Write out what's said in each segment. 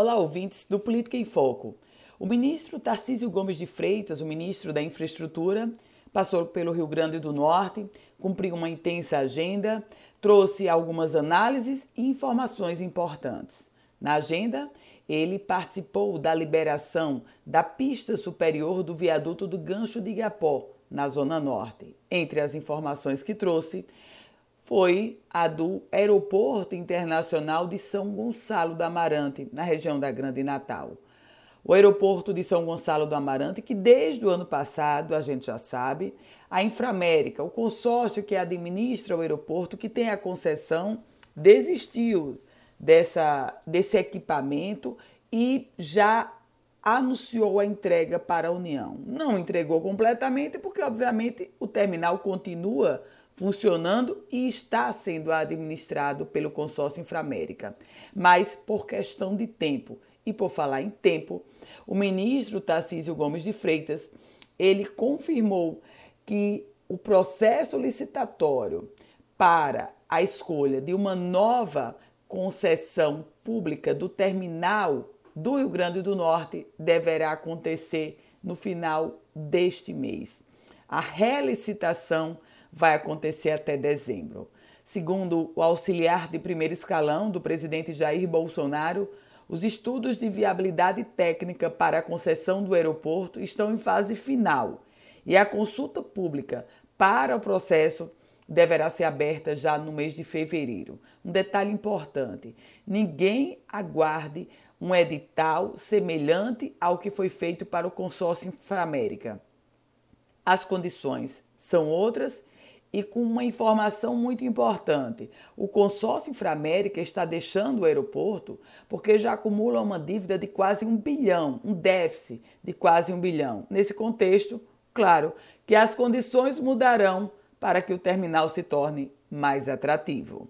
Olá, ouvintes do Política em Foco. O ministro Tarcísio Gomes de Freitas, o ministro da Infraestrutura, passou pelo Rio Grande do Norte, cumpriu uma intensa agenda, trouxe algumas análises e informações importantes. Na agenda, ele participou da liberação da pista superior do viaduto do Gancho de Igapó, na Zona Norte. Entre as informações que trouxe, foi a do Aeroporto Internacional de São Gonçalo do Amarante, na região da Grande Natal. O aeroporto de São Gonçalo do Amarante, que desde o ano passado, a gente já sabe, a Inframérica, o consórcio que administra o aeroporto, que tem a concessão, desistiu dessa, desse equipamento e já anunciou a entrega para a União. Não entregou completamente, porque, obviamente, o terminal continua funcionando e está sendo administrado pelo consórcio Inframérica. Mas por questão de tempo e por falar em tempo, o ministro Tarcísio Gomes de Freitas, ele confirmou que o processo licitatório para a escolha de uma nova concessão pública do terminal do Rio Grande do Norte deverá acontecer no final deste mês. A relicitação vai acontecer até dezembro. Segundo o auxiliar de primeiro escalão do presidente Jair Bolsonaro, os estudos de viabilidade técnica para a concessão do aeroporto estão em fase final e a consulta pública para o processo deverá ser aberta já no mês de fevereiro. Um detalhe importante: ninguém aguarde um edital semelhante ao que foi feito para o consórcio Inframérica. As condições são outras e com uma informação muito importante. O consórcio Inframérica está deixando o aeroporto porque já acumula uma dívida de quase um bilhão, um déficit de quase um bilhão. Nesse contexto, claro que as condições mudarão para que o terminal se torne mais atrativo.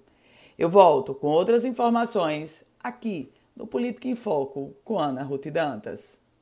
Eu volto com outras informações aqui no Política em Foco com Ana Ruth Dantas.